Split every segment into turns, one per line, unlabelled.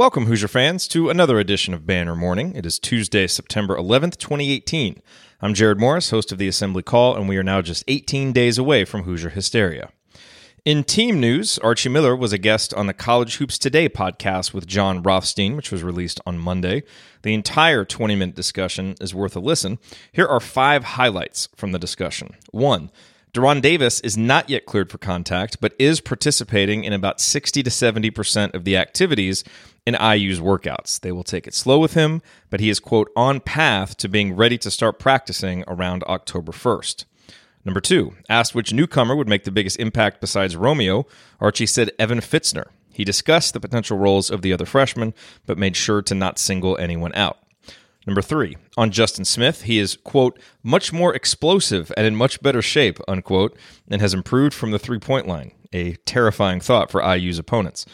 Welcome, Hoosier fans, to another edition of Banner Morning. It is Tuesday, September 11th, 2018. I'm Jared Morris, host of the Assembly Call, and we are now just 18 days away from Hoosier hysteria. In team news, Archie Miller was a guest on the College Hoops Today podcast with Jon Rothstein, which was released on Monday. The entire 20 minute discussion is worth a listen. Here are five highlights from the discussion. One, De'Ron Davis is not yet cleared for contact, but is participating in about 60 to 70% of the activities in IU's workouts. They will take it slow with him, but he is, quote, on path to being ready to start practicing around October 1st. Number two, asked which newcomer would make the biggest impact besides Romeo, Archie said Evan Fitzner. He discussed the potential roles of the other freshmen, but made sure to not single anyone out. Number three, on Justin Smith, he is, quote, much more explosive and in much better shape, unquote, and has improved from the three point line. A terrifying thought for IU's opponents.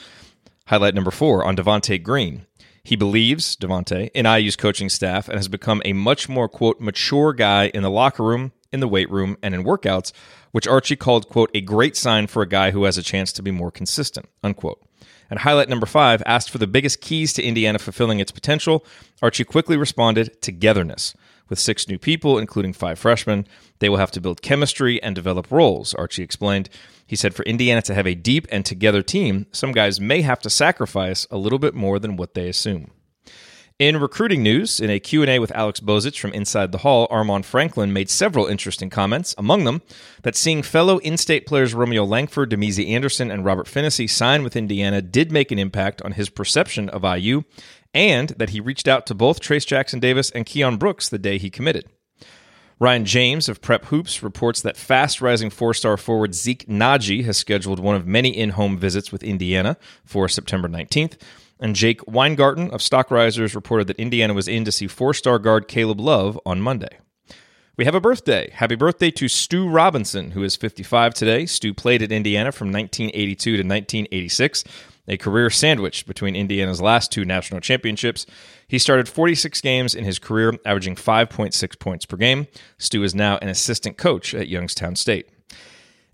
Highlight number four, on Devonte Green. He believes, Devonte, in IU's coaching staff and has become a much more, quote, mature guy in the locker room, in the weight room, and in workouts, which Archie called, quote, a great sign for a guy who has a chance to be more consistent, unquote. And highlight number five asked for the biggest keys to Indiana fulfilling its potential. Archie quickly responded togetherness. With six new people, including five freshmen, they will have to build chemistry and develop roles, Archie explained. He said for Indiana to have a deep and together team, some guys may have to sacrifice a little bit more than what they assume. In recruiting news, in a Q&A with Alex Bozich from Inside the Hall, Armaan Franklin made several interesting comments, among them that seeing fellow in-state players Romeo Langford, Damezi Anderson, and Robert Phinisee sign with Indiana did make an impact on his perception of IU, and that he reached out to both Trayce Jackson Davis and Keion Brooks the day he committed. Ryan James of Prep Hoops reports that fast rising four star forward Zeke Nnaji has scheduled one of many in home visits with Indiana for September 19th. And Jake Weingarten of Stock Risers reported that Indiana was in to see four star guard Caleb Love on Monday. We have a birthday. Happy birthday to Stew Robinson, who is 55 today. Stew played at Indiana from 1982 to 1986, a career sandwich between Indiana's last two national championships. He started 46 games in his career, averaging 5.6 points per game. Stew is now an assistant coach at Youngstown State.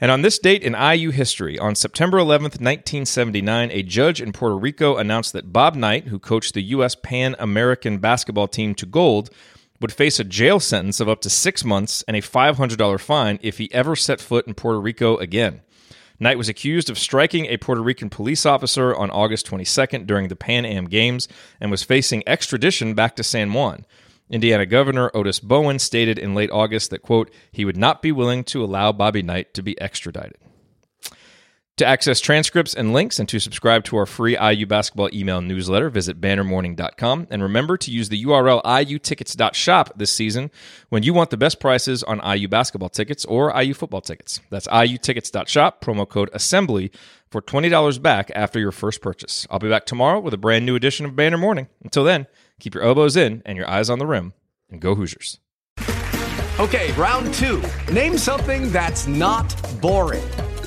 And on this date in IU history, on September 11th, 1979, a judge in Puerto Rico announced that Bob Knight, who coached the U.S. Pan American basketball team to gold, would face a jail sentence of up to six months and a $500 fine if he ever set foot in Puerto Rico again. Knight was accused of striking a Puerto Rican police officer on August 22nd during the Pan Am Games and was facing extradition back to San Juan. Indiana Governor Otis Bowen stated in late August that, quote, he would not be willing to allow Bobby Knight to be extradited. To access transcripts and links and to subscribe to our free IU basketball email newsletter, visit bannermorning.com. And remember to use the URL iutickets.shop this season when you want the best prices on IU basketball tickets or IU football tickets. That's iutickets.shop, promo code assembly for $20 back after your first purchase. I'll be back tomorrow with a brand new edition of Banner Morning. Until then, keep your elbows in and your eyes on the rim, and go Hoosiers.
Okay, round two. Name something that's not boring.